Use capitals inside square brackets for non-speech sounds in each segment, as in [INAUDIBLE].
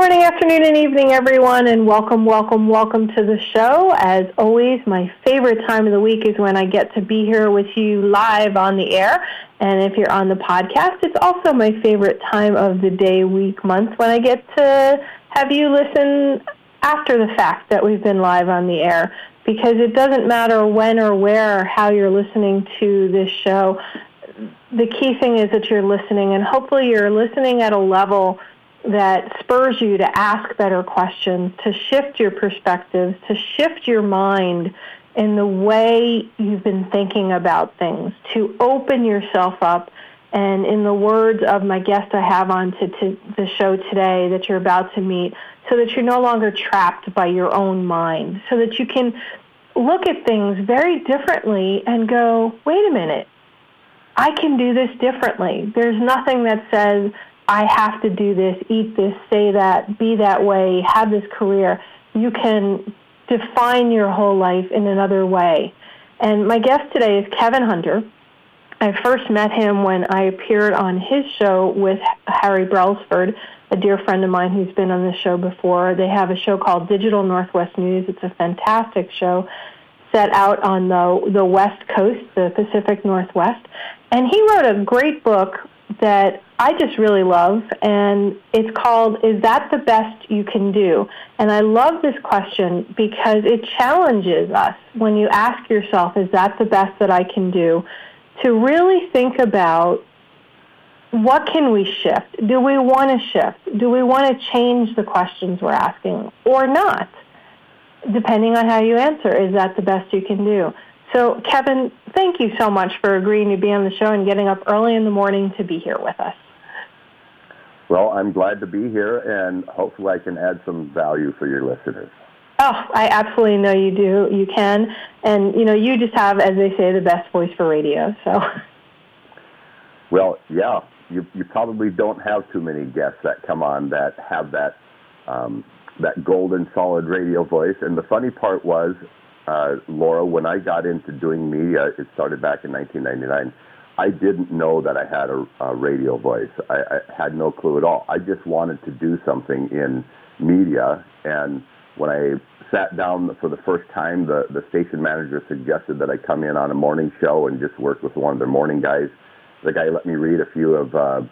Morning, afternoon, and evening, everyone, and welcome, welcome, welcome to the show. As always, my favorite time of the week is when I get to be here with you live on the air. And if you're on the podcast, it's also my favorite time of the day, week, month when I get to have you listen after the fact that we've been live on the air. Because it doesn't matter when or where or how you're listening to this show. The key thing is that you're listening, and hopefully you're listening at a level that spurs you to ask better questions, to shift your perspectives, to shift your mind in the way you've been thinking about things, to open yourself up. And in the words of my guest I have on to, to the show today that you're about to meet, so that you're no longer trapped by your own mind, so that you can look at things very differently and go, wait a minute, I can do this differently. There's nothing that says I have to do this, eat this, say that, be that way, have this career. You can define your whole life in another way. And my guest today is Kevin Hunter. I first met him when I appeared on his show with Harry Brailsford, a dear friend of mine who's been on the show before. They have a show called Digital Northwest News. It's a fantastic show set out on the the West Coast, the Pacific Northwest. And he wrote a great book that I just really love, and it's called Is That the Best You Can Do? And I love this question because it challenges us when you ask yourself, Is that the best that I can do? to really think about what can we shift? Do we want to shift? Do we want to change the questions we're asking or not? Depending on how you answer, is that the best you can do? So, Kevin, thank you so much for agreeing to be on the show and getting up early in the morning to be here with us. Well, I'm glad to be here, and hopefully, I can add some value for your listeners. Oh, I absolutely know you do. You can, and you know, you just have, as they say, the best voice for radio. So. Well, yeah, you you probably don't have too many guests that come on that have that um, that golden solid radio voice. And the funny part was, uh, Laura, when I got into doing media, it started back in 1999. I didn't know that I had a, a radio voice. I, I had no clue at all. I just wanted to do something in media, and when I sat down for the first time, the the station manager suggested that I come in on a morning show and just work with one of their morning guys. The guy let me read a few of uh,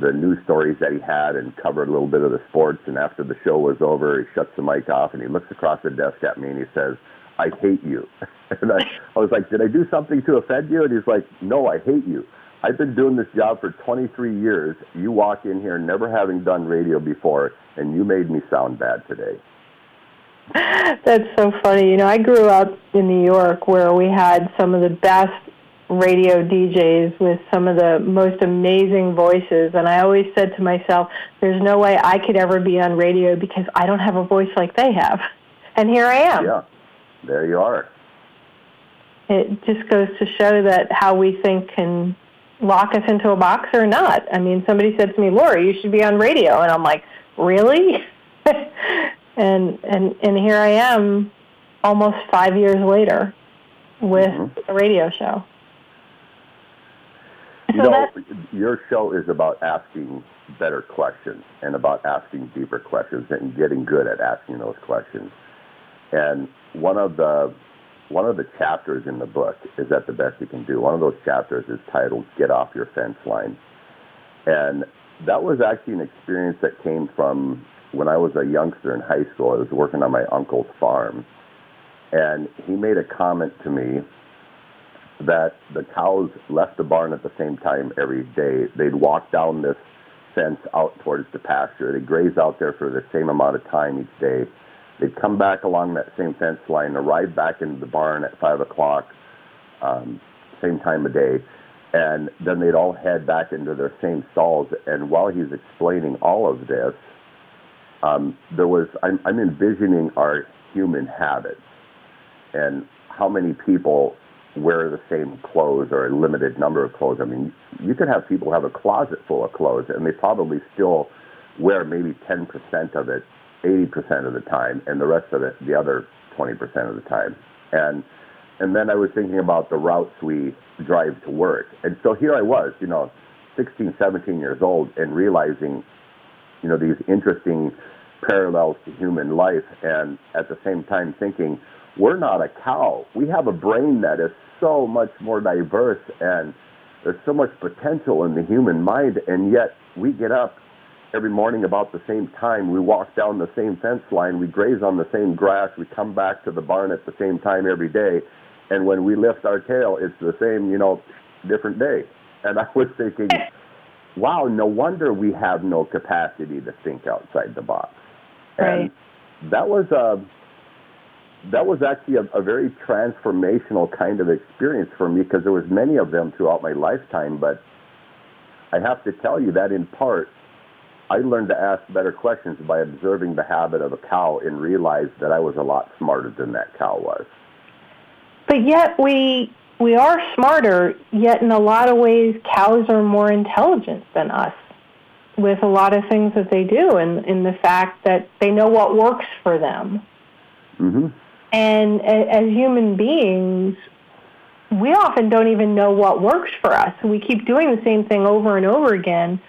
the news stories that he had and covered a little bit of the sports. And after the show was over, he shuts the mic off and he looks across the desk at me and he says, I hate you. [LAUGHS] and I, I was like, did I do something to offend you? And he's like, no, I hate you. I've been doing this job for 23 years. You walk in here never having done radio before, and you made me sound bad today. [LAUGHS] That's so funny. You know, I grew up in New York where we had some of the best radio DJs with some of the most amazing voices. And I always said to myself, there's no way I could ever be on radio because I don't have a voice like they have. [LAUGHS] And here I am. Yeah there you are. It just goes to show that how we think can lock us into a box or not. I mean, somebody said to me, Laura, you should be on radio. And I'm like, really? [LAUGHS] and, and, and here I am almost five years later with mm-hmm. a radio show. You so know, your show is about asking better questions and about asking deeper questions and getting good at asking those questions. And one of the one of the chapters in the book is that the best you can do. One of those chapters is titled "Get Off Your Fence Line," and that was actually an experience that came from when I was a youngster in high school. I was working on my uncle's farm, and he made a comment to me that the cows left the barn at the same time every day. They'd walk down this fence out towards the pasture. They'd graze out there for the same amount of time each day They'd come back along that same fence line, arrive back into the barn at five o'clock, um, same time of day, and then they'd all head back into their same stalls. And while he's explaining all of this, um, there was I'm, I'm envisioning our human habits and how many people wear the same clothes or a limited number of clothes. I mean, you could have people have a closet full of clothes and they probably still wear maybe 10% of it 80% of the time and the rest of it the other 20% of the time. And and then I was thinking about the routes we drive to work. And so here I was, you know, 16, 17 years old and realizing, you know, these interesting parallels to human life and at the same time thinking, we're not a cow. We have a brain that is so much more diverse and there's so much potential in the human mind and yet we get up every morning about the same time. We walk down the same fence line. We graze on the same grass. We come back to the barn at the same time every day. And when we lift our tail, it's the same, you know, different day. And [LAUGHS] I was thinking, wow, no wonder we have no capacity to think outside the box. Right. And that was a that was actually a, a very transformational kind of experience for me because there was many of them throughout my lifetime. But I have to tell you that in part, I learned to ask better questions by observing the habit of a cow and realized that I was a lot smarter than that cow was. But yet we we are smarter, yet in a lot of ways cows are more intelligent than us with a lot of things that they do and in the fact that they know what works for them. Mm-hmm. And as human beings, we often don't even know what works for us. We keep doing the same thing over and over again,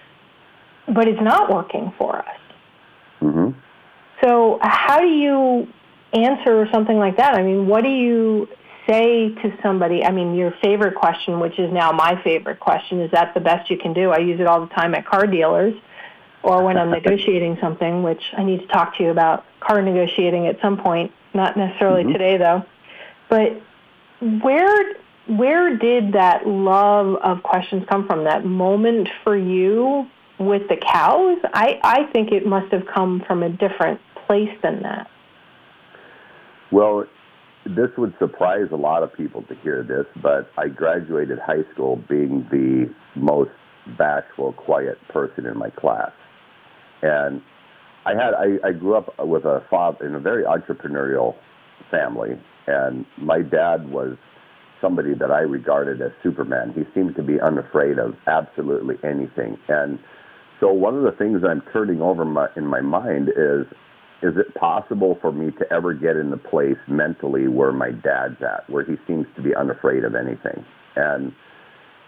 but it's not working for us. Mm-hmm. So, how do you answer something like that? I mean, what do you say to somebody? I mean, your favorite question, which is now my favorite question, is that the best you can do? I use it all the time at car dealers or when I'm [LAUGHS] negotiating something, which I need to talk to you about car negotiating at some point, not necessarily Mhm. today though. But where where did that love of questions come from? That moment for you with the cows? I, I think it must have come from a different place than that. Well, this would surprise a lot of people to hear this, but I graduated high school being the most bashful, quiet person in my class. And I had I, I grew up with a father in a very entrepreneurial family, and my dad was somebody that I regarded as Superman. He seemed to be unafraid of absolutely anything. And so one of the things I'm turning over my, in my mind is is it possible for me to ever get in the place mentally where my dad's at, where he seems to be unafraid of anything? And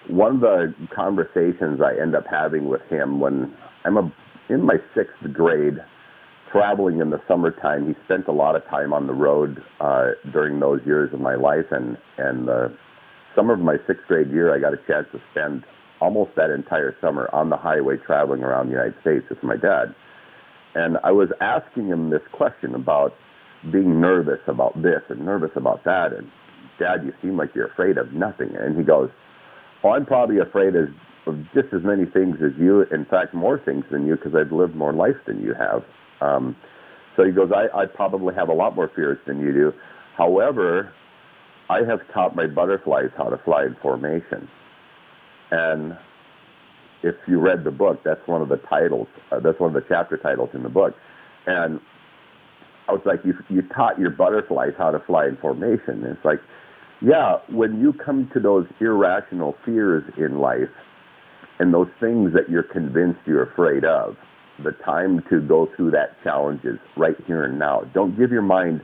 one of the conversations I end up having with him when I'm a, in my sixth grade, traveling in the summertime, he spent a lot of time on the road uh, during those years of my life, and and the summer of my sixth grade year, I got a chance to spend almost that entire summer on the highway traveling around the United States with my dad. And I was asking him this question about being nervous about this and nervous about that. And Dad, you seem like you're afraid of nothing. And he goes, Oh, I'm probably afraid of, of just as many things as you. In fact, more things than you because I've lived more life than you have. Um, so he goes, I, I probably have a lot more fears than you do. However, I have taught my butterflies how to fly in formation. And if you read the book, that's one of the titles. Uh, that's one of the chapter titles in the book. And I was like, you, you taught your butterflies how to fly in formation. And it's like, yeah, when you come to those irrational fears in life and those things that you're convinced you're afraid of, the time to go through that challenge is right here and now. Don't give your mind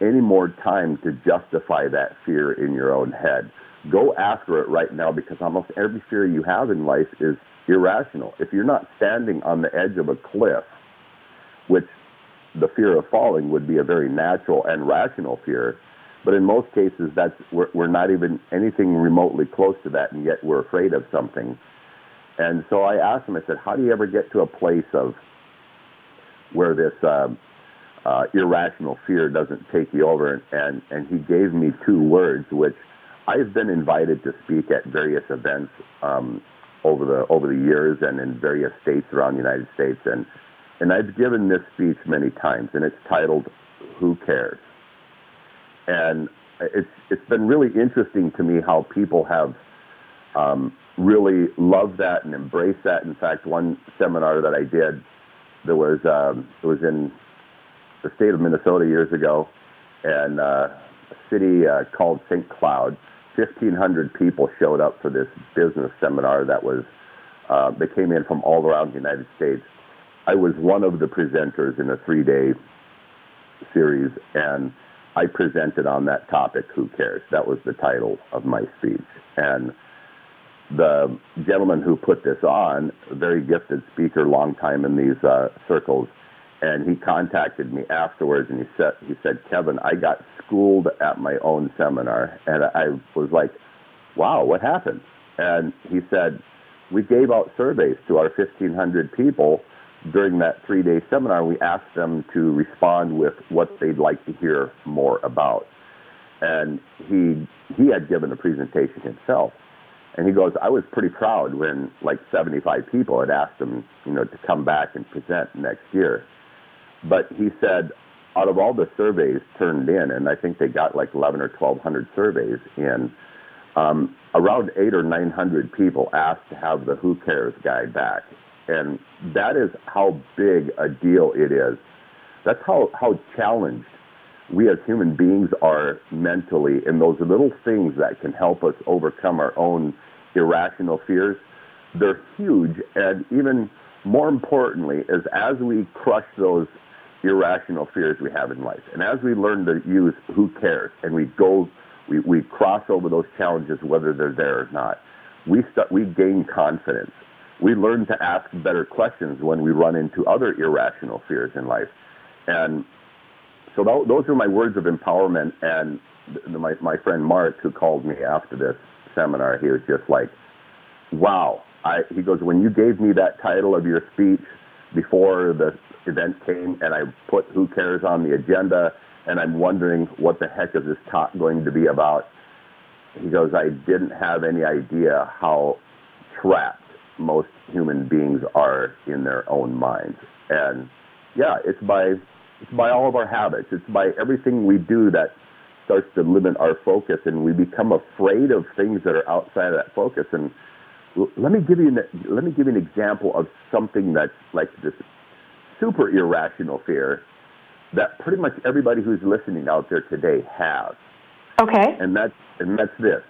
any more time to justify that fear in your own head. Go after it right now because almost every fear you have in life is irrational. If you're not standing on the edge of a cliff, which the fear of falling would be a very natural and rational fear, but in most cases that's we're, we're not even anything remotely close to that, and yet we're afraid of something. And so I asked him, I said, how do you ever get to a place of where this um, uh, irrational fear doesn't take you over? And, and he gave me two words, which I've been invited to speak at various events um, over the over the years and in various states around the United States, and and I've given this speech many times, and it's titled "Who Cares." And it's it's been really interesting to me how people have um, really loved that and embraced that. In fact, one seminar that I did, there was um, it was in the state of Minnesota years ago, and uh, a city uh, called St. Cloud 1,500 people showed up for this business seminar that was, uh, they came in from all around the United States. I was one of the presenters in a three day series, and I presented on that topic, Who Cares? That was the title of my speech. And the gentleman who put this on, a very gifted speaker, long time in these uh, circles, and he contacted me afterwards and he said, he said, Kevin, I got schooled at my own seminar. And I was like, wow, what happened? And he said, we gave out surveys to our 1,500 people during that three day seminar. We asked them to respond with what they'd like to hear more about. And he, he had given a presentation himself. And he goes, I was pretty proud when like 75 people had asked him, you know, to come back and present next year. But he said, out of all the surveys turned in, and I think they got like 11 or 1200 surveys in, um, around eight or 900 people asked to have the Who Cares guide back. And that is how big a deal it is. That's how, how challenged we as human beings are mentally in those little things that can help us overcome our own irrational fears. They're huge. And even more importantly is as we crush those irrational fears we have in life. And as we learn to use who cares and we go, we, we cross over those challenges, whether they're there or not, we, start, we gain confidence. We learn to ask better questions when we run into other irrational fears in life. And so th- those are my words of empowerment. And the, my, my friend Mark, who called me after this seminar, he was just like, wow. I, he goes, when you gave me that title of your speech before the event came and I put Who Cares on the agenda and I'm wondering what the heck is this talk going to be about. He goes, I didn't have any idea how trapped most human beings are in their own minds. And yeah, it's by it's by all of our habits. It's by everything we do that starts to limit our focus and we become afraid of things that are outside of that focus. And let me give you an, let me give you an example of something that's like this super irrational fear that pretty much everybody who's listening out there today has. Okay. And that's and that's this.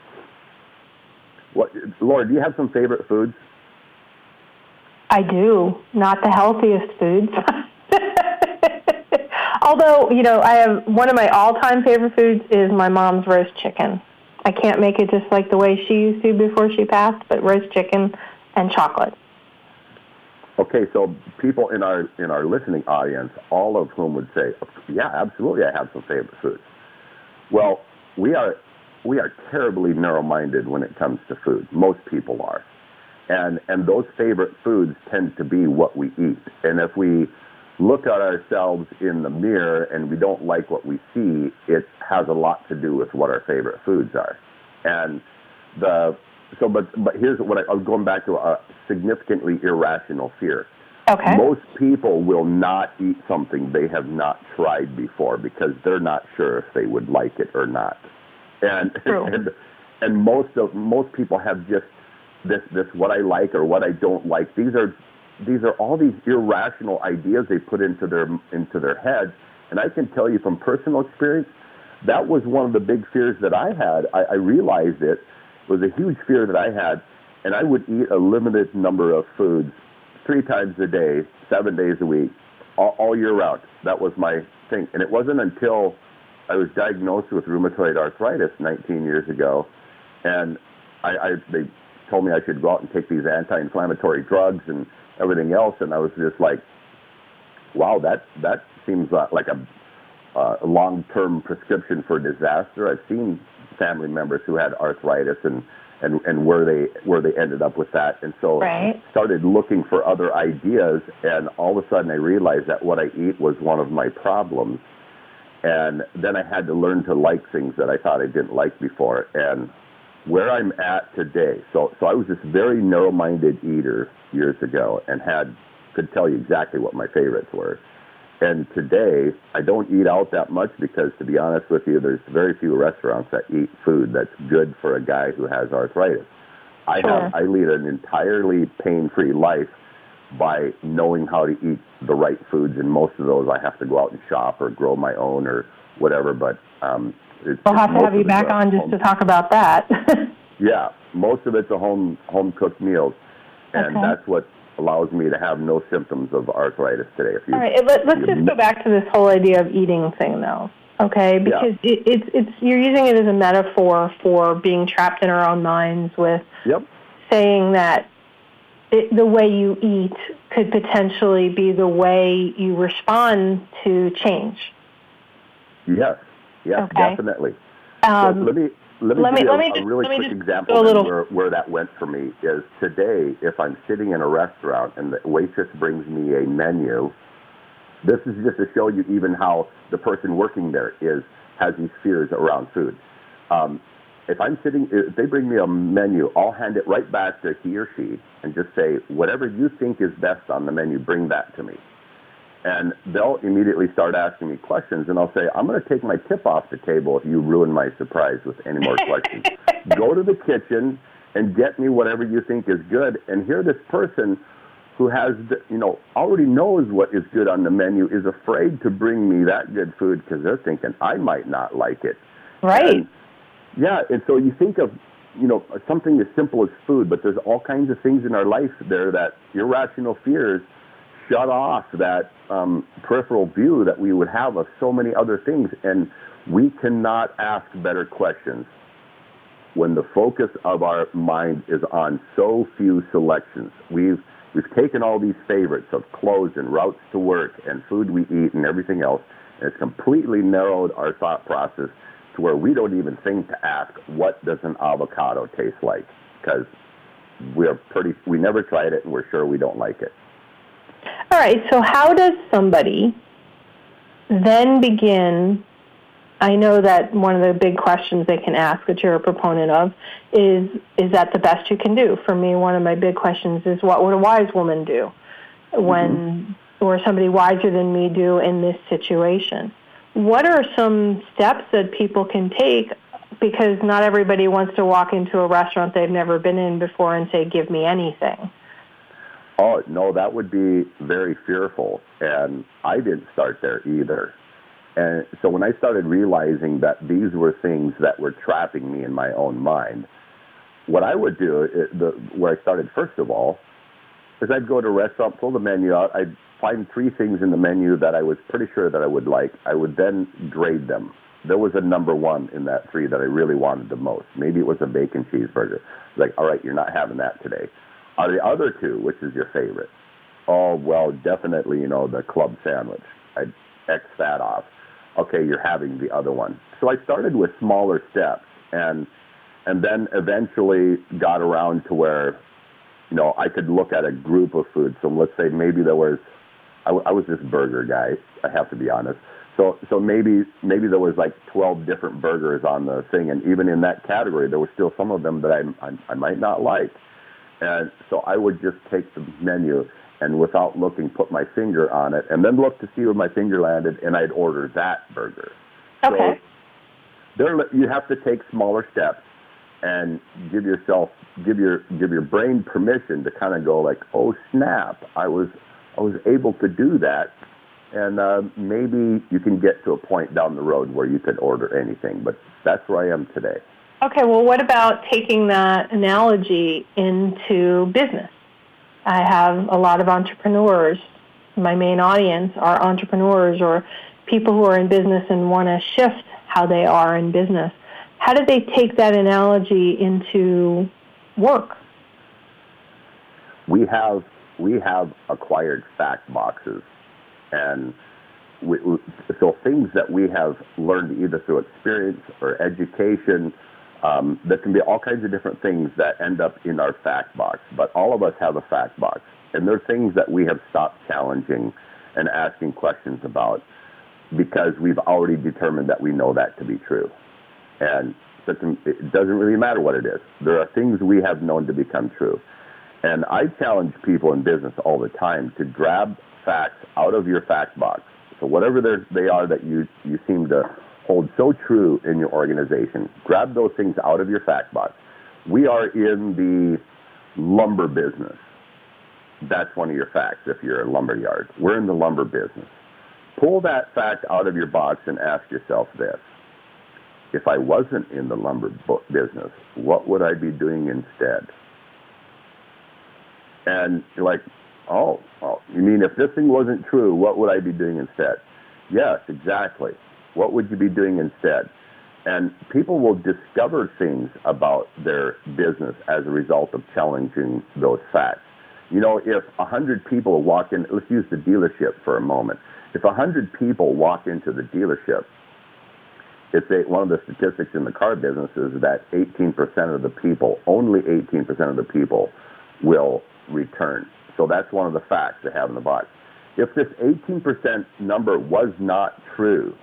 What, Laura, do you have some favorite foods? I do. Not the healthiest foods. [LAUGHS] Although, you know, I have one of my all-time favorite foods is my mom's roast chicken. I can't make it just like the way she used to before she passed, but roast chicken and chocolate. Okay, so people in our in our listening audience, all of whom would say, "Yeah, absolutely, I have some favorite foods." Well, we are we are terribly narrow-minded when it comes to food. Most people are, and and those favorite foods tend to be what we eat. And if we look at ourselves in the mirror and we don't like what we see, it has a lot to do with what our favorite foods are. And the so, but but here's what I, I was going back to a significantly irrational fear. Okay. Most people will not eat something they have not tried before because they're not sure if they would like it or not. And True. and and most of most people have just this this what I like or what I don't like. These are these are all these irrational ideas they put into their into their heads. And I can tell you from personal experience, that was one of the big fears that I had. I, I realized it was a huge fear that I had, and I would eat a limited number of foods three times a day, seven days a week, all, all year round. That was my thing. And it wasn't until I was diagnosed with rheumatoid arthritis 19 years ago, and I, I they told me I should go out and take these anti-inflammatory drugs and everything else, and I was just like, wow, that that seems like a uh, long-term prescription for disaster. I've seen family members who had arthritis and and and where they where they ended up with that, and so right. started looking for other ideas. And all of a sudden, I realized that what I eat was one of my problems. And then I had to learn to like things that I thought I didn't like before. And where I'm at today, so so I was this very narrow-minded eater years ago, and had could tell you exactly what my favorites were. And today, I don't eat out that much because, to be honest with you, there's very few restaurants that eat food that's good for a guy who has arthritis. I have I lead an entirely pain-free life by knowing how to eat the right foods, and most of those I have to go out and shop or grow my own or whatever. But um, It's, we'll have to have you back on just home- to talk about that. [LAUGHS] Yeah, most of it's a home home cooked meals, and Okay. that's what allows me to have no symptoms of arthritis today. If you, All right, let, let's just go back to this whole idea of eating thing, though. Okay, because it, it's it's you're using it as a metaphor for being trapped in our own minds with Yep. saying that it, the way you eat could potentially be the way you respond to change. Yes. Yes, Okay. definitely. Um, so let me let me let give me- you let a, me a just- really quick example little- where where that went for me is today if I'm sitting in a restaurant and the waitress brings me a menu. This is just to show you even how the person working there is has these fears around food. Um, if I'm sitting, if they bring me a menu, I'll hand it right back to he or she and just say, whatever you think is best on the menu, bring that to me. And they'll immediately start asking me questions, and I'll say, I'm going to take my tip off the table if you ruin my surprise with any more questions. [LAUGHS] Go to the kitchen and get me whatever you think is good. And here, this person who has, the, you know, already knows what is good on the menu is afraid to bring me that good food because they're thinking I might not like it. right. And, yeah, and so you think of, you know, something as simple as food, but there's all kinds of things in our life there that irrational fears shut off that um, peripheral view that we would have of so many other things, and we cannot ask better questions when the focus of our mind is on so few selections. We've we've taken all these favorites of clothes and routes to work and food we eat and everything else, and it's completely narrowed our thought process to where we don't even think to ask what does an avocado taste like because we're pretty we never tried it and we're sure we don't like it. All right. So how does somebody then begin? I know that one of the big questions they can ask that you're a proponent of is is that the best you can do? For me, one of my big questions is what would a wise woman do when mm-hmm. or somebody wiser than me do in this situation? What are some steps that people can take because not everybody wants to walk into a restaurant they've never been in before and say give me anything. Oh no, that would be very fearful, and I didn't start there either. And so when I started realizing that these were things that were trapping me in my own mind, what I would do, it, the, where I started first of all, is I'd go to a restaurant, pull the menu out, I'd find three things in the menu that I was pretty sure that I would like. I would then grade them. There was a number one in that three that I really wanted the most. Maybe it was a bacon cheeseburger. Like, all right, you're not having that today. Are the other two, which is your favorite? Oh, well, definitely, you know, the club sandwich. I'd that off. Okay, you're having the other one. So I started with smaller steps and and then eventually got around to where, you know, I could look at a group of foods. So let's say maybe there was, I, I was this burger guy. I have to be honest. So so maybe maybe there was like 12 different burgers on the thing, and even in that category, there were still some of them that I I, I might not like. And so I would just take the menu and without looking, put my finger on it, and then look to see where my finger landed, and I'd order that burger. Okay. So there, you have to take smaller steps and give yourself, give your, give your brain permission to kind of go like, oh snap, I was, I was able to do that, and uh, maybe you can get to a point down the road where you could order anything. But that's where I am today. Okay, well, what about taking that analogy into business? I have a lot of entrepreneurs. My main audience are entrepreneurs or people who are in business and want to shift how they are in business. How do they take that analogy into work? we have we have acquired fact boxes, and we, so things that we have learned either through experience or education. Um, there can be all kinds of different things that end up in our fact box, but all of us have a fact box, and there are things that we have stopped challenging and asking questions about because we've already determined that we know that to be true. And it doesn't really matter what it is. There are things we have known to become true. And I challenge people in business all the time to grab facts out of your fact box. So whatever they are that you, you seem to hold so true in your organization, grab those things out of your fact box. We are in the lumber business. That's one of your facts if you're a lumber yard. We're in the lumber business. Pull that fact out of your box and ask yourself this. if I wasn't in the lumber business, what would I be doing instead? And you're like, oh, oh, you mean if this thing wasn't true, what would I be doing instead? Yes, exactly. What would you be doing instead? And people will discover things about their business as a result of challenging those facts. You know, if a hundred people walk in, let's use the dealership for a moment. If a hundred people walk into the dealership, it's a, one of the statistics in the car business is that 18% of the people, only 18% of the people, will return. So that's one of the facts they have in the box. If this 18% number was not true,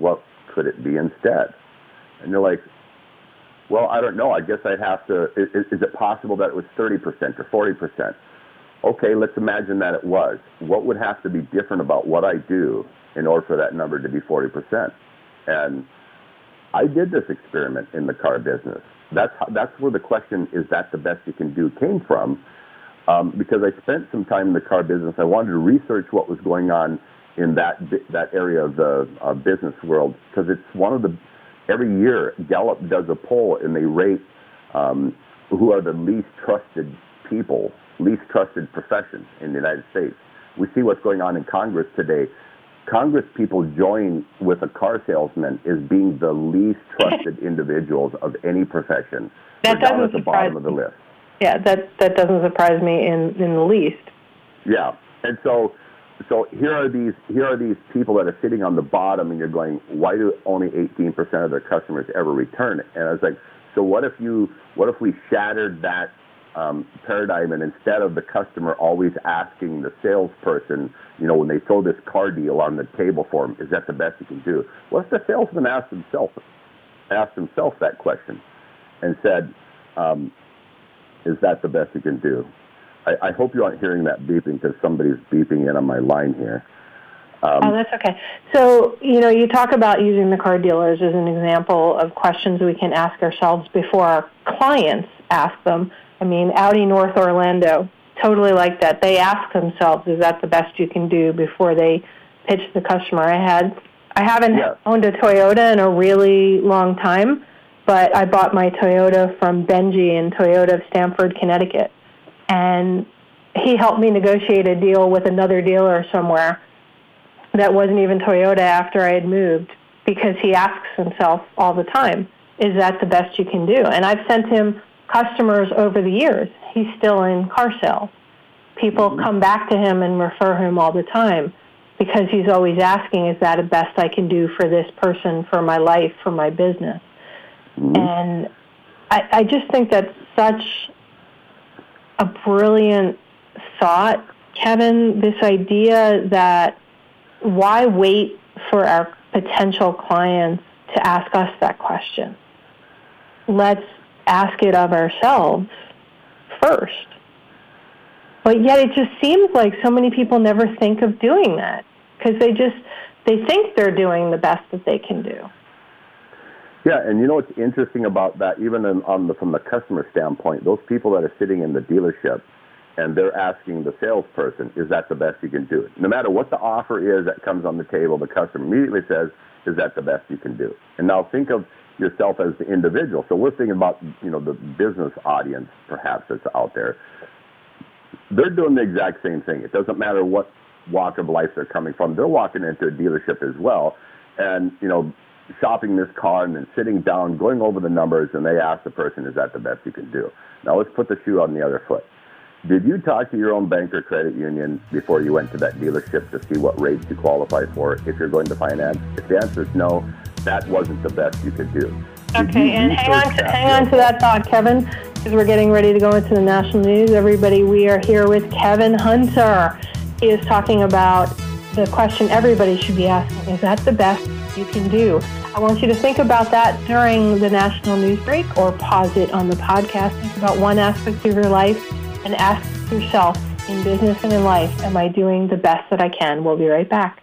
what could it be instead? And they're like, well, I don't know. I guess I'd have to. Is, is it possible that it was 30% or 40%? Okay, let's imagine that it was. What would have to be different about what I do in order for that number to be 40%? And I did this experiment in the car business. That's how, that's where the question is that the best you can do came from, um, because I spent some time in the car business. I wanted to research what was going on in that that area of the uh, business world because it's one of the every year Gallup does a poll and they rate um, who are the least trusted people, least trusted professions in the United States. We see what's going on in Congress today. Congress people join with a car salesman as being the least trusted [LAUGHS] individuals of any profession. That doesn't at the surprise bottom of the list. Yeah, that that doesn't surprise me in in the least. Yeah, and so so here are these here are these people that are sitting on the bottom, and you're going, why do only 18% of their customers ever return? And I was like, so what if you what if we shattered that um, paradigm, and instead of the customer always asking the salesperson, you know, when they throw this car deal on the table for him, is that the best you can do? What if the salesman asked himself asked himself that question and said, um, is that the best you can do? I, I hope you aren't hearing that beeping because somebody's beeping in on my line here. Um, oh, that's okay. So, you know, you talk about using the car dealers as an example of questions we can ask ourselves before our clients ask them. I mean, Audi North Orlando, totally like that. They ask themselves, is that the best you can do before they pitch the customer? I had, I haven't yeah. owned a Toyota in a really long time, but I bought my Toyota from Benji in Toyota of Stamford, Connecticut and he helped me negotiate a deal with another dealer somewhere that wasn't even Toyota after I had moved because he asks himself all the time, is that the best you can do? And I've sent him customers over the years. He's still in car sales. People mm-hmm. come back to him and refer him all the time because he's always asking, is that the best I can do for this person, for my life, for my business? Mm-hmm. And I, I just think that's such a brilliant thought, Kevin, this idea that why wait for our potential clients to ask us that question? Let's ask it of ourselves first. But yet it just seems like so many people never think of doing that because they just they think they're doing the best that they can do. Yeah, and you know what's interesting about that, even in, on the, from the customer standpoint, those people that are sitting in the dealership and they're asking the salesperson, is that the best you can do? No matter what the offer is that comes on the table, the customer immediately says, is that the best you can do? And now think of yourself as the individual. So we're thinking about, you know, the business audience perhaps that's out there. They're doing the exact same thing. It doesn't matter what walk of life they're coming from. They're walking into a dealership as well. And, you know, shopping this car and then sitting down, going over the numbers, and they ask the person, is that the best you can do? Now let's put the shoe on the other foot. Did you talk to your own bank or credit union before you went to that dealership to see what rates you qualify for if you're going to finance? If the answer is no, that wasn't the best you could do. Okay, and hang on, to, hang on to that thought, Kevin, because we're getting ready to go into the national news. Everybody, we are here with Kevin Hunter. He is talking about the question everybody should be asking, is that the best you can do. I want you to think about that during the national news break or pause it on the podcast. Think about one aspect of your life and ask yourself in business and in life, am I doing the best that I can? We'll be right back.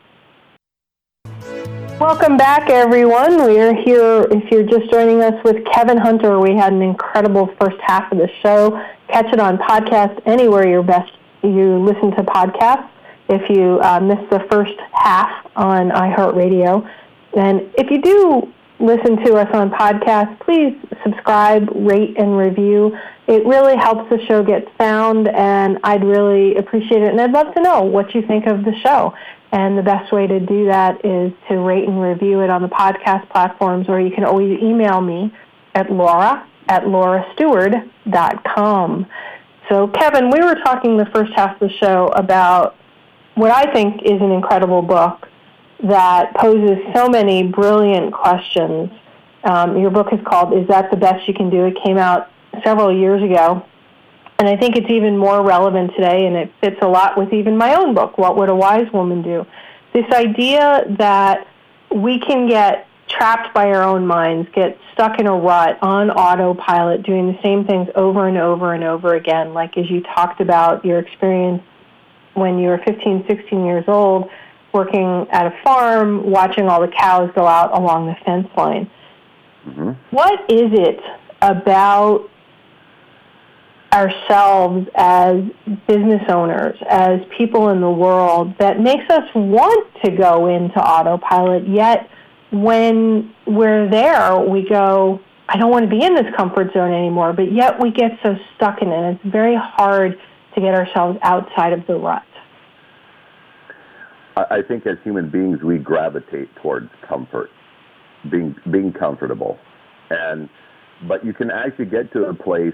Welcome back, everyone. We are here, if you're just joining us, with Kevin Hunter. We had an incredible first half of the show. Catch it on podcast anywhere you're best you listen to podcasts. If you uh, missed the first half on iHeartRadio, and if you do listen to us on podcast, please subscribe, rate, and review. It really helps the show get found, and I'd really appreciate it. And I'd love to know what you think of the show. And the best way to do that is to rate and review it on the podcast platforms, or you can always email me at laura at laurastewart.com. So, Kevin, we were talking the first half of the show about what I think is an incredible book that poses so many brilliant questions. Um, your book is called Is That the Best You Can Do? It came out several years ago. And I think it's even more relevant today, and it fits a lot with even my own book, What Would a Wise Woman Do? This idea that we can get trapped by our own minds, get stuck in a rut on autopilot, doing the same things over and over and over again, like as you talked about your experience when you were 15, 16 years old, working at a farm, watching all the cows go out along the fence line. Mm-hmm. What is it about ourselves as business owners, as people in the world, that makes us want to go into autopilot, yet when we're there, we go, I don't want to be in this comfort zone anymore, but yet we get so stuck in it. It's very hard to get ourselves outside of the rut. I think as human beings, we gravitate towards comfort, being being comfortable, and but you can actually get to a place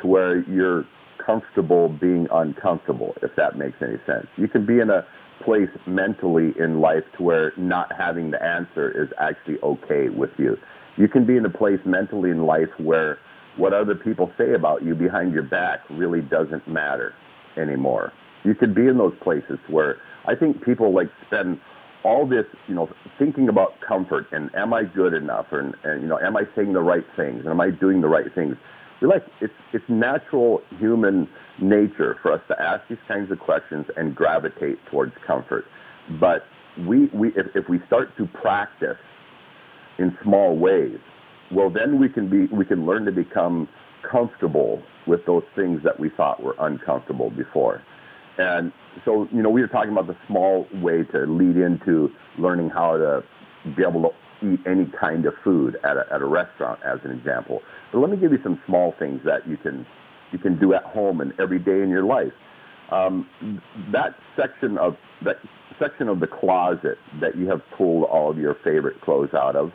to where you're comfortable being uncomfortable, if that makes any sense. You can be in a place mentally in life to where not having the answer is actually okay with you. You can be in a place mentally in life where what other people say about you behind your back really doesn't matter anymore. You could be in those places where I think people like spend all this, you know, thinking about comfort and am I good enough and, and you know, am I saying the right things and am I doing the right things? We like it's it's natural human nature for us to ask these kinds of questions and gravitate towards comfort. But we, we if, if we start to practice in small ways, well then we can be we can learn to become comfortable with those things that we thought were uncomfortable before. And so, you know, we were talking about the small way to lead into learning how to be able to eat any kind of food at a, at a restaurant, as an example. But let me give you some small things that you can you can do at home and every day in your life. Um, that section of that section of the closet that you have pulled all of your favorite clothes out of.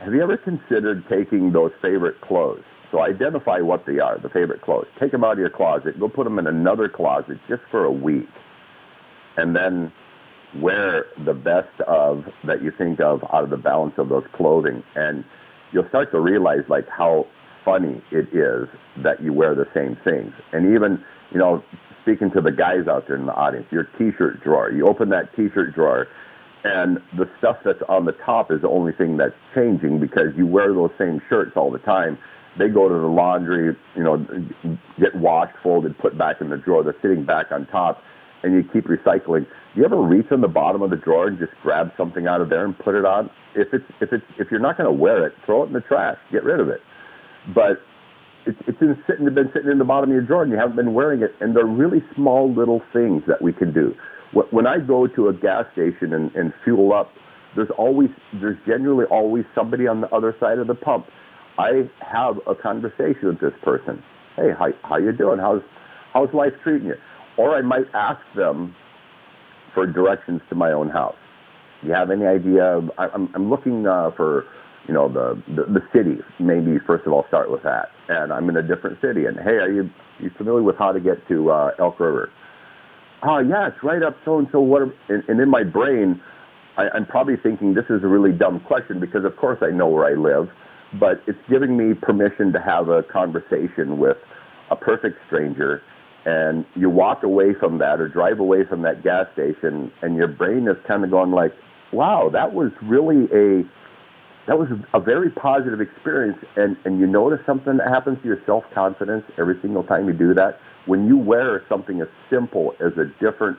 Have you ever considered taking those favorite clothes so identify what they are, the favorite clothes. Take them out of your closet. Go put them in another closet just for a week. And then wear the best of that you think of out of the balance of those clothing. And you'll start to realize like how funny it is that you wear the same things. And even, you know, speaking to the guys out there in the audience, your t-shirt drawer, you open that t-shirt drawer and the stuff that's on the top is the only thing that's changing because you wear those same shirts all the time they go to the laundry, you know, get washed, folded, put back in the drawer. They're sitting back on top, and you keep recycling. Do you ever reach on the bottom of the drawer and just grab something out of there and put it on? If it's if it's if you're not going to wear it, throw it in the trash. Get rid of it. But it's it's been sitting been sitting in the bottom of your drawer and you haven't been wearing it. And they're really small little things that we can do. When I go to a gas station and, and fuel up, there's always there's generally always somebody on the other side of the pump I have a conversation with this person. Hey, how how you doing? How's how's life treating you? Or I might ask them for directions to my own house. Do you have any idea? I'm I'm looking uh, for you know the, the the city. Maybe first of all start with that. And I'm in a different city. And hey, are you are you familiar with how to get to uh, Elk River? Oh it's right up so and so. What? And, and in my brain, I, I'm probably thinking this is a really dumb question because of course I know where I live but it's giving me permission to have a conversation with a perfect stranger. And you walk away from that or drive away from that gas station and your brain is kind of going like wow that was really a that was a very positive experience. And and you notice something that happens to your self confidence every single time you do that? When you wear something as simple as a different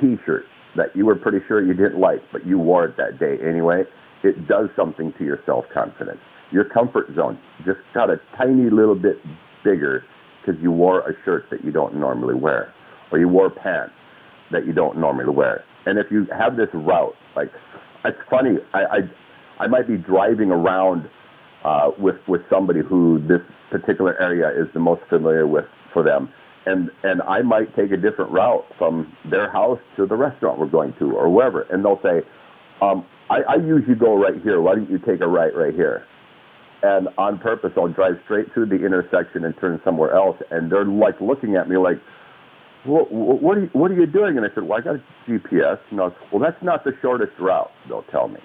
t-shirt that you were pretty sure you didn't like but you wore it that day anyway it does something to your self confidence your comfort zone just got a tiny little bit bigger because you wore a shirt that you don't normally wear, or you wore pants that you don't normally wear. And if you have this route, like it's funny, I I, I might be driving around uh, with with somebody who this particular area is the most familiar with for them, and and I might take a different route from their house to the restaurant we're going to or wherever, and they'll say, um, I, I usually go right here. Why don't you take a right right here? And on purpose, I'll drive straight through the intersection and turn somewhere else, and they're like looking at me like, well, what are you, what are you doing? And I said, well, I got a GPS. And I was, well, that's not the shortest route. They'll tell me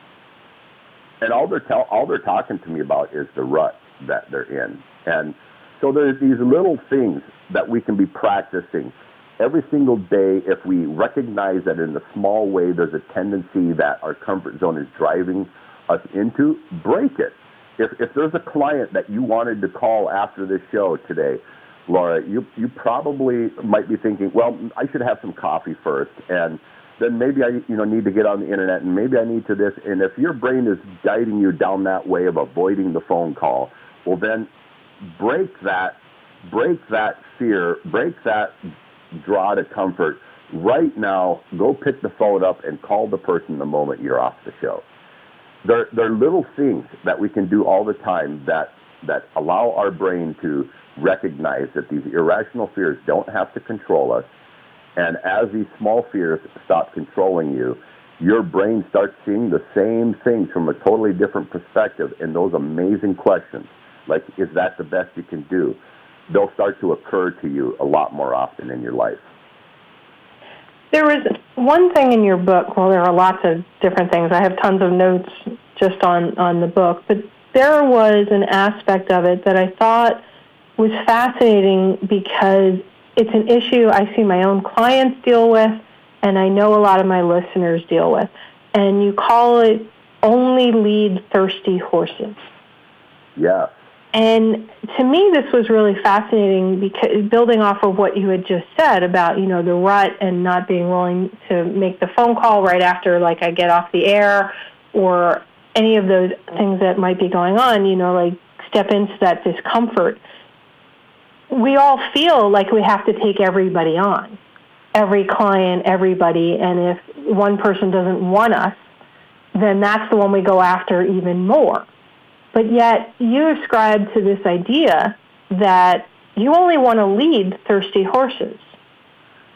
and all they're tell, all they're talking to me about is the rut that they're in. And so there's these little things that we can be practicing every single day if we recognize that in a small way there's a tendency that our comfort zone is driving us into, break it. If, if there's a client that you wanted to call after this show today, Laura, you, you probably might be thinking, well, I should have some coffee first. And then maybe I you know need to get on the internet and maybe I need to this and if your brain is guiding you down that way of avoiding the phone call, well then break that break that fear, break that draw to comfort. Right now, go pick the phone up and call the person the moment you're off the show. There, there are little things that we can do all the time that, that allow our brain to recognize that these irrational fears don't have to control us and as these small fears stop controlling you, your brain starts seeing the same things from a totally different perspective. And those amazing questions, like, is that the best you can do? They'll start to occur to you a lot more often in your life. There was one thing in your book, well, there are lots of different things. I have tons of notes just on, on the book, but there was an aspect of it that I thought was fascinating because it's an issue I see my own clients deal with, and I know a lot of my listeners deal with. And you call it only lead thirsty horses. Yeah. And to me, this was really fascinating because building off of what you had just said about, you know, the rut and not being willing to make the phone call right after, like, I get off the air or any of those things that might be going on, you know, like step into that discomfort we all feel like we have to take everybody on, every client, everybody, and if one person doesn't want us, then that's the one we go after even more. But yet, you ascribe to this idea that you only want to lead thirsty horses.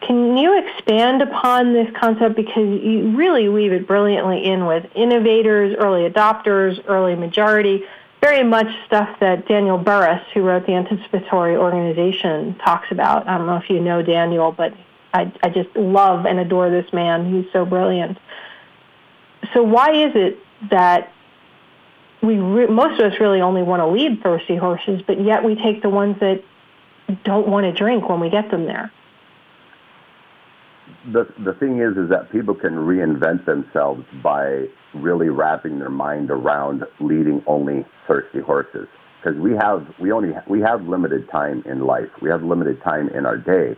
Can you expand upon this concept because you really weave it brilliantly in with innovators, early adopters, early majority, very much stuff that Daniel Burrus, who wrote the Anticipatory Organization, talks about. I don't know if you know Daniel, but I, I just love and adore this man. He's so brilliant. So why is it that we re- most of us really only want to lead thirsty horses, but yet we take the ones that don't want to drink when we get them there? the the thing is is that people can reinvent themselves by really wrapping their mind around leading only thirsty horses. Because we have we only we have limited time in life. We have limited time in our day.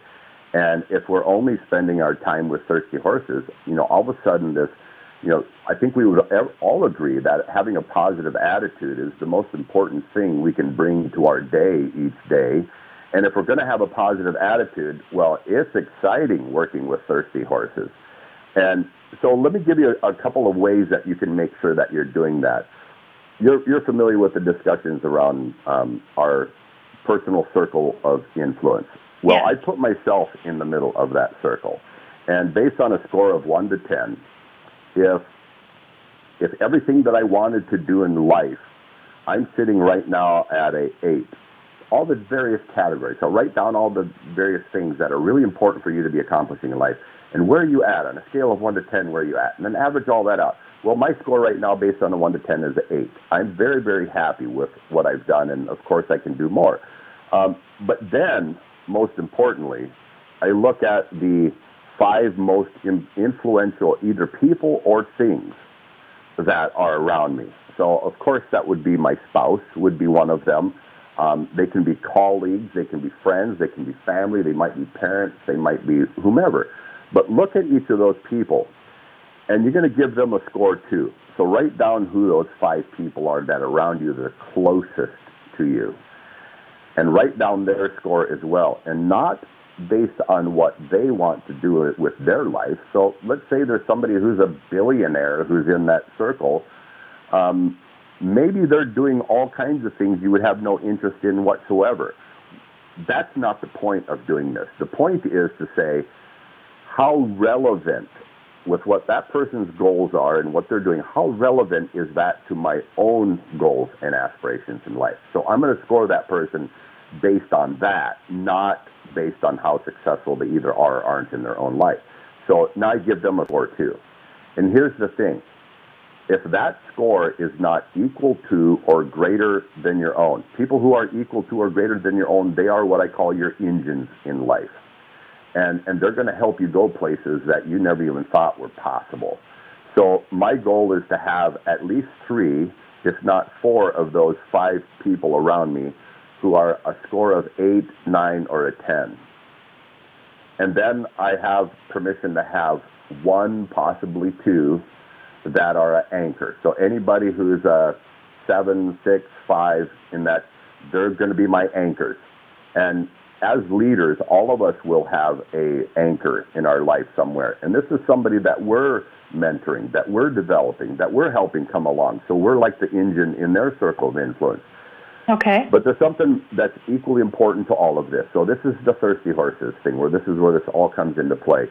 And if we're only spending our time with thirsty horses you know all of a sudden this you know i think we would all agree that having a positive attitude is the most important thing we can bring to our day each day and if we're going to have a positive attitude, well, it's exciting working with thirsty horses. And so let me give you a, a couple of ways that you can make sure that you're doing that. You're, you're familiar with the discussions around um, our personal circle of influence. Well, yeah. I put myself in the middle of that circle. And based on a score of 1 to 10, if, if everything that I wanted to do in life, I'm sitting right now at a 8 all the various categories. So write down all the various things that are really important for you to be accomplishing in life. And where are you at on a scale of 1 to 10, where are you at? And then average all that out. Well, my score right now based on a 1 to 10 is an 8. I'm very, very happy with what I've done, and of course I can do more. Um, but then, most importantly, I look at the five most influential either people or things that are around me. So, of course, that would be my spouse, would be one of them. Um, they can be colleagues, they can be friends, they can be family, they might be parents, they might be whomever. But look at each of those people, and you're going to give them a score too. So write down who those five people are that are around you that are closest to you, and write down their score as well, and not based on what they want to do with their life. So let's say there's somebody who's a billionaire who's in that circle Um, maybe they're doing all kinds of things you would have no interest in whatsoever. That's not the point of doing this. The point is to say, how relevant with what that person's goals are and what they're doing, how relevant is that to my own goals and aspirations in life? So I'm going to score that person based on that, not based on how successful they either are or aren't in their own life. So now I give them a score too. And here's the thing. If that score is not equal to or greater than your own, people who are equal to or greater than your own, they are what I call your engines in life and, and they're going to help you go places that you never even thought were possible. So my goal is to have at least three, if not four, of those five people around me who are a score of eight, nine, or a ten. And then I have permission to have one, possibly two, that are an anchor. So anybody who's a seven, six, five in that, they're going to be my anchors. And as leaders, all of us will have a anchor in our life somewhere. And this is somebody that we're mentoring, that we're developing, that we're helping come along. So we're like the engine in their circle of influence. Okay. But there's something that's equally important to all of this. So this is the thirsty horses thing, where this is where this all comes into play.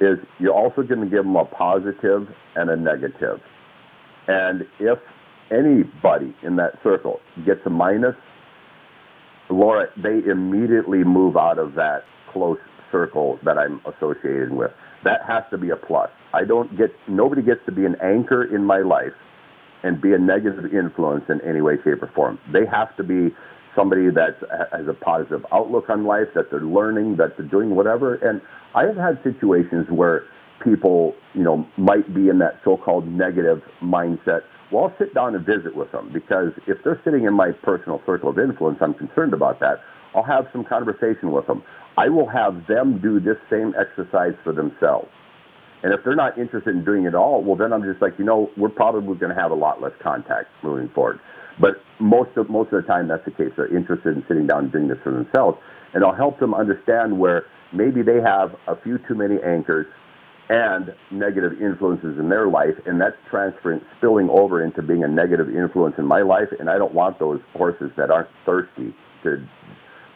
Is you're also going to give them a positive and a negative. And if anybody in that circle gets a minus, Laura, they immediately move out of that close circle that I'm associated with. That has to be a plus. I don't get, nobody gets to be an anchor in my life and be a negative influence in any way, shape, or form. They have to be somebody that has a positive outlook on life, that they're learning, that they're doing whatever. And I have had situations where people, you know, might be in that so-called negative mindset well, I'll sit down and visit with them because if they're sitting in my personal circle of influence, I'm concerned about that. I'll have some conversation with them. I will have them do this same exercise for themselves. And if they're not interested in doing it all, well, then I'm just like, you know, we're probably going to have a lot less contact moving forward. But most of most of the time, that's the case. They're interested in sitting down and doing this for themselves, and I'll help them understand where maybe they have a few too many anchors and negative influences in their life, and that's transferring, spilling over into being a negative influence in my life. And I don't want those horses that aren't thirsty to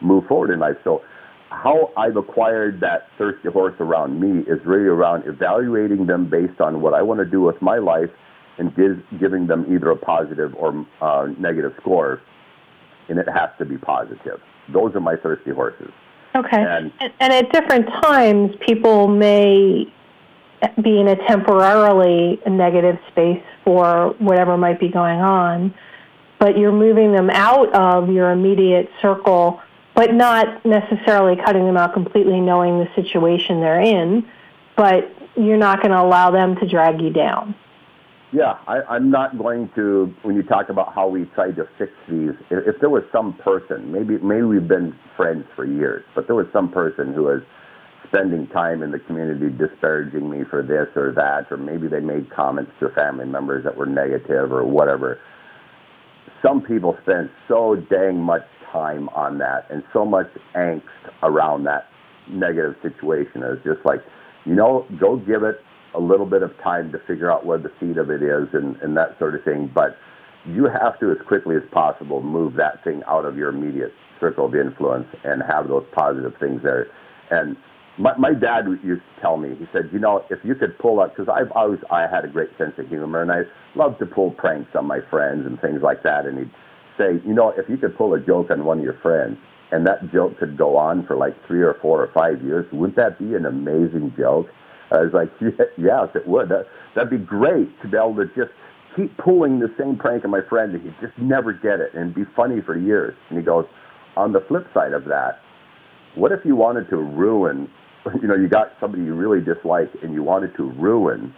move forward in life. So, how I've acquired that thirsty horse around me is really around evaluating them based on what I want to do with my life and give, giving them either a positive or uh, negative score, and it has to be positive. Those are my thirsty horses. Okay. And, and at different times, people may be in a temporarily negative space for whatever might be going on, but you're moving them out of your immediate circle, but not necessarily cutting them out completely, knowing the situation they're in, but you're not going to allow them to drag you down. Yeah, I, I'm not going to. When you talk about how we try to fix these, if, if there was some person, maybe maybe we've been friends for years, but there was some person who was spending time in the community disparaging me for this or that, or maybe they made comments to family members that were negative or whatever. Some people spend so dang much time on that and so much angst around that negative situation. It's just like, you know, go give it a little bit of time to figure out where the seed of it is and, and that sort of thing. But you have to, as quickly as possible, move that thing out of your immediate circle of influence and have those positive things there. And my, my dad used to tell me, he said, you know, if you could pull up, because I've always, I had a great sense of humor, and I love to pull pranks on my friends and things like that. And he'd say, you know, if you could pull a joke on one of your friends, and that joke could go on for like three or four or five years, wouldn't that be an amazing joke? I was like, [LAUGHS] yes, it would. That, that'd be great to be able to just keep pulling the same prank on my friend, and he'd just never get it, and be funny for years. And he goes, on the flip side of that, what if you wanted to ruin [LAUGHS] you know, you got somebody you really dislike and you wanted to ruin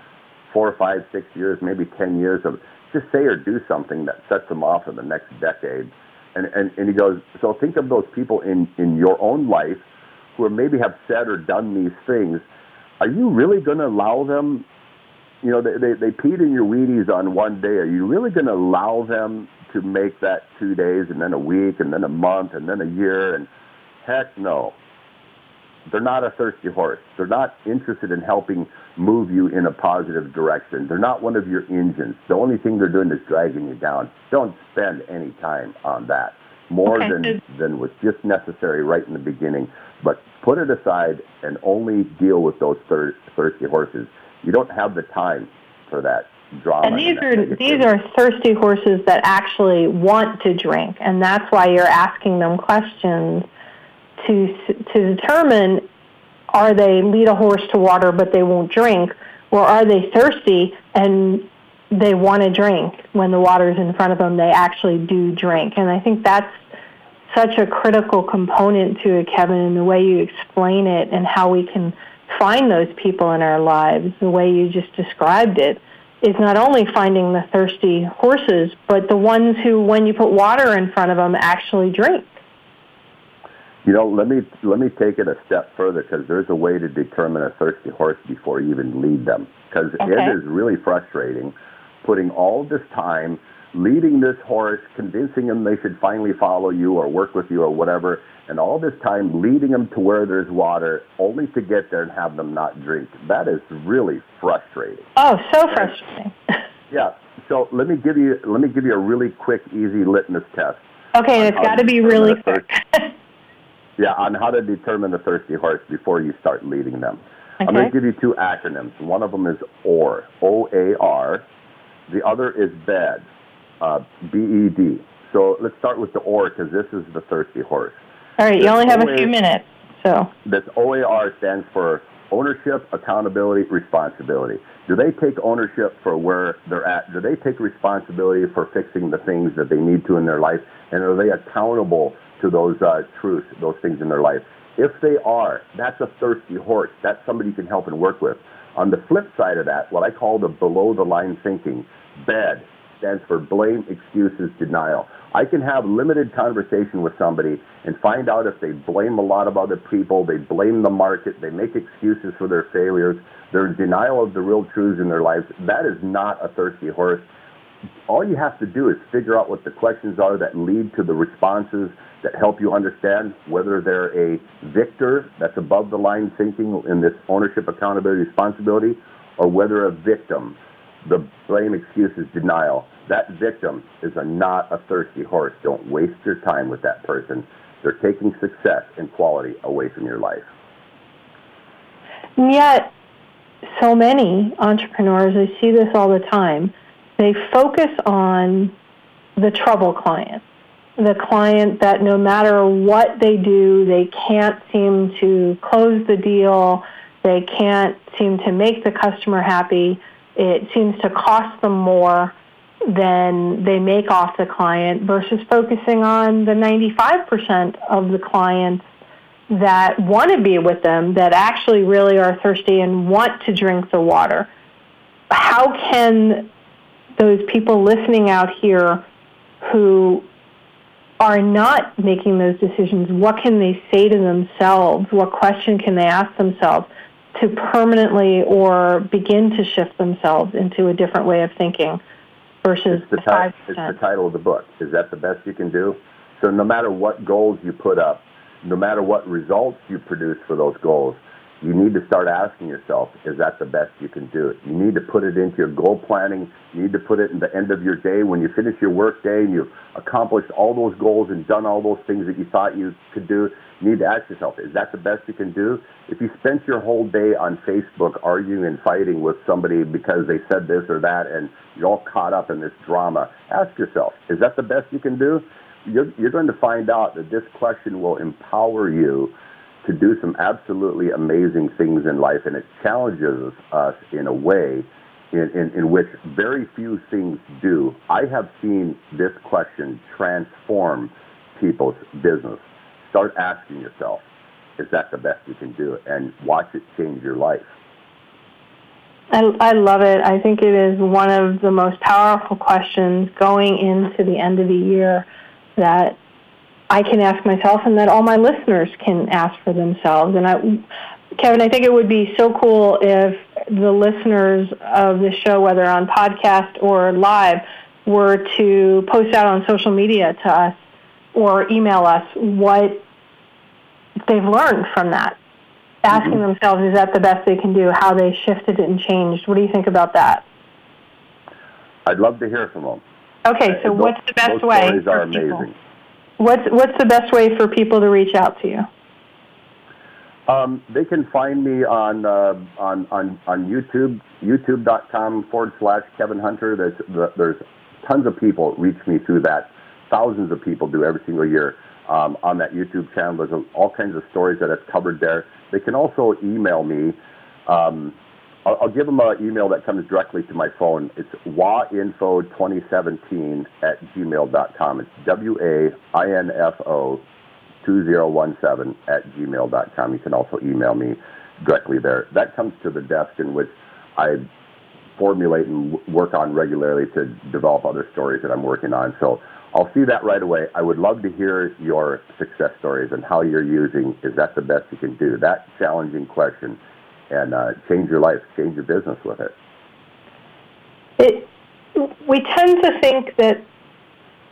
four or five, six years, maybe 10 years of just say or do something that sets them off in the next decade. And, and, and he goes, so think of those people in, in your own life who maybe have said or done these things. Are you really going to allow them, you know, they, they, they peed in your Wheaties on one day. Are you really going to allow them to make that two days and then a week and then a month and then a year? And heck no they're not a thirsty horse. They're not interested in helping move you in a positive direction. They're not one of your engines. The only thing they're doing is dragging you down. Don't spend any time on that. More okay. than, than was just necessary right in the beginning. But put it aside and only deal with those thir- thirsty horses. You don't have the time for that drama. And these and are these are thirsty horses that actually want to drink, and that's why you're asking them questions to to determine are they lead a horse to water but they won't drink, or are they thirsty and they want to drink when the water's in front of them? They actually do drink, and I think that's such a critical component to it, Kevin, in the way you explain it and how we can find those people in our lives. The way you just described it is not only finding the thirsty horses, but the ones who, when you put water in front of them, actually drink. You know, let me let me take it a step further because there's a way to determine a thirsty horse before you even lead them. Because okay. it is really frustrating putting all this time leading this horse, convincing them they should finally follow you or work with you or whatever, and all this time leading them to where there's water, only to get there and have them not drink. That is really frustrating. Oh, so frustrating. [LAUGHS] yeah. So let me give you let me give you a really quick, easy litmus test. Okay, it's got to be really quick. [LAUGHS] Yeah, on how to determine the thirsty horse before you start leading them. Okay. I'm going to give you two acronyms. One of them is OAR, O-A-R. The other is BED, uh, B-E-D. So let's start with the OAR because this is the thirsty horse. All right, you only have a few minutes. So this OAR stands for ownership, accountability, responsibility. Do they take ownership for where they're at? Do they take responsibility for fixing the things that they need to in their life? And are they accountable to those uh, truths, those things in their life. If they are, that's a thirsty horse. That's somebody you can help and work with. On the flip side of that, what I call the below the line thinking, BED, stands for blame, excuses, denial. I can have limited conversation with somebody and find out if they blame a lot of other people, they blame the market, they make excuses for their failures, they're in denial of the real truths in their lives. That is not a thirsty horse. All you have to do is figure out what the questions are that lead to the responses that help you understand whether they're a victor that's above the line thinking in this ownership, accountability, responsibility, or whether a victim, the blame, excuses, denial. That victim is a, not a thirsty horse. Don't waste your time with that person. They're taking success and quality away from your life. And yet, so many entrepreneurs, I see this all the time, they focus on the trouble client the client that no matter what they do, they can't seem to close the deal, they can't seem to make the customer happy. It seems to cost them more than they make off the client versus focusing on the 95% of the clients that want to be with them, that actually really are thirsty and want to drink the water. How can those people listening out here who are not making those decisions, what can they say to themselves? What question can they ask themselves to permanently or begin to shift themselves into a different way of thinking versus it's the, the It's the title of the book. Is that the best you can do? So no matter what goals you put up, no matter what results you produce for those goals, you need to start asking yourself, is that the best you can do? You need to put it into your goal planning. You need to put it in the end of your day when you finish your work day and you've accomplished all those goals and done all those things that you thought you could do. You need to ask yourself, is that the best you can do? If you spent your whole day on Facebook arguing and fighting with somebody because they said this or that and you're all caught up in this drama, ask yourself, is that the best you can do? You're, you're going to find out that this question will empower you to do some absolutely amazing things in life, and it challenges us in a way in, in, in, which very few things do. I have seen this question transform people's business. Start asking yourself, is that the best you can do? And watch it change your life. I, I love it. I think it is one of the most powerful questions going into the end of the year that I can ask myself and that all my listeners can ask for themselves. And I, Kevin, I think it would be so cool if the listeners of the show, whether on podcast or live, were to post out on social media to us or email us what they've learned from that asking mm-hmm. themselves, is that the best they can do? How they shifted and changed. What do you think about that? I'd love to hear from them. Okay, so those, what's the best way stories for are people? What's what's the best way for people to reach out to you? Um, they can find me on uh, on on on YouTube, YouTube.com forward slash Kevin Hunter. There's there's tons of people reach me through that. Thousands of people do every single year um, on that YouTube channel. There's all kinds of stories that I've covered there. They can also email me. Um, I'll, I'll, give them an email that comes directly to my phone. It's wainfo2017 at gmail.com. It's W-A-I-N-F-O 2017 at gmail.com. You can also email me directly there. That comes to the desk in which I formulate and work on regularly to develop other stories that I'm working on. So I'll see that right away. I would love to hear your success stories and how you're using is that the best you can do? That challenging question and uh, change your life, change your business with it. It we tend to think that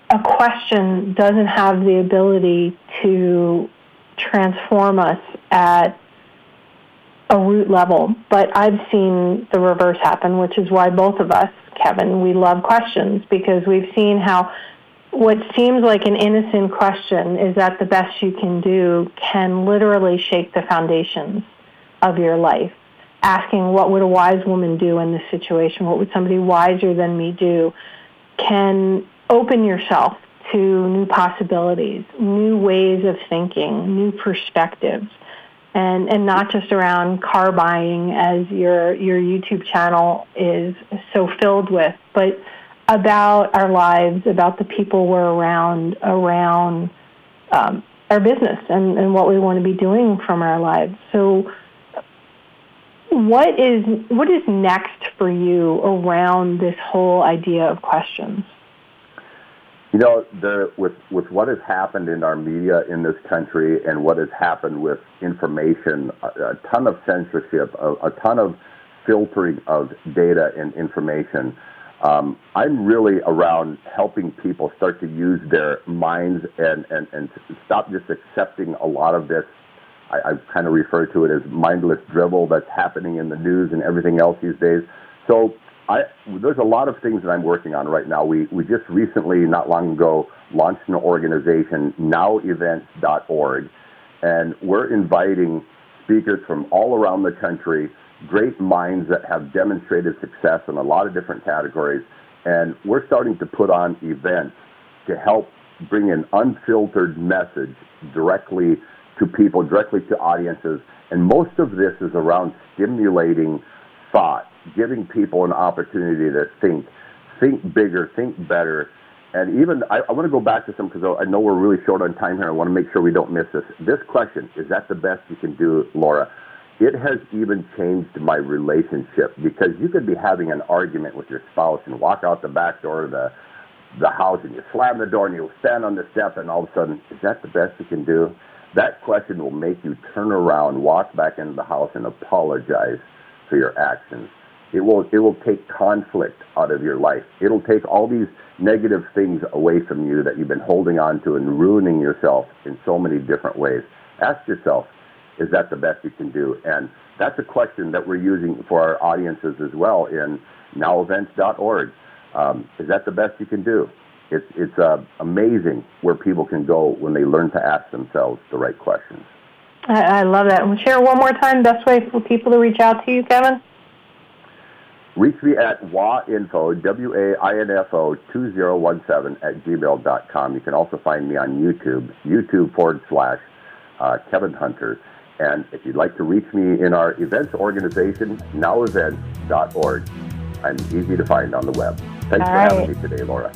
a question doesn't have the ability to transform us at a root level, but I've seen the reverse happen, which is why both of us, Kevin, we love questions because we've seen how what seems like an innocent question is that the best you can do can literally shake the foundations of your life. Asking what would a wise woman do in this situation? What would somebody wiser than me do? Can open yourself to new possibilities, new ways of thinking, new perspectives. And, and not just around car buying as your your YouTube channel is so filled with, but about our lives, about the people we're around, around um, our business and, and what we want to be doing from our lives. So what is what is next for you around this whole idea of questions? You know, the, with with what has happened in our media in this country and what has happened with information, a, a ton of censorship, a, a, ton of filtering of data and information. Um, I'm really around helping people start to use their minds and, and, and stop just accepting a lot of this. I, I kind of refer to it as mindless drivel that's happening in the news and everything else these days. So I, there's a lot of things that I'm working on right now. We, we just recently, not long ago, launched an organization, nowevents.org, and we're inviting speakers from all around the country, great minds that have demonstrated success in a lot of different categories, and we're starting to put on events to help bring an unfiltered message directly to people, directly to audiences, and most of this is around stimulating thought giving people an opportunity to think, think bigger, think better. And even, I, I want to go back to some because I know we're really short on time here. I want to make sure we don't miss this. This question, is that the best you can do, Laura? It has even changed my relationship because you could be having an argument with your spouse and walk out the back door of the, the house and you slam the door and you stand on the step and all of a sudden, is that the best you can do? That question will make you turn around, walk back into the house and apologize for your actions. It will, it will take conflict out of your life. It'll take all these negative things away from you that you've been holding on to and ruining yourself in so many different ways. Ask yourself, is that the best you can do? And that's a question that we're using for our audiences as well in nowevents.org. Um, is that the best you can do? It's, it's uh, amazing where people can go when they learn to ask themselves the right questions. I, I love that. And share one more time, best way for people to reach out to you, Kevin? Reach me at wainfo, W-A-I-N-F-O 2017 at gmail.com. You can also find me on YouTube, YouTube forward slash uh, Kevin Hunter. And if you'd like to reach me in our events organization, nowevents.org. I'm easy to find on the web. Thanks All for right. having me today, Laura.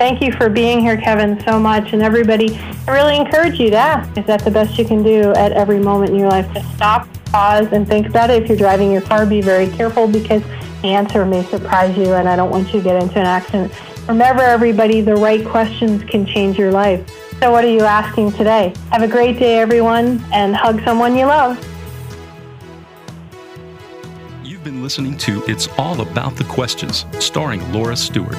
Thank you for being here, Kevin, so much. And everybody, I really encourage you to ask if that's the best you can do at every moment in your life. To stop, pause, and think about it. If you're driving your car, be very careful because the answer may surprise you, and I don't want you to get into an accident. Remember, everybody, the right questions can change your life. So, what are you asking today? Have a great day, everyone, and hug someone you love. You've been listening to It's All About the Questions, starring Laura Stewart.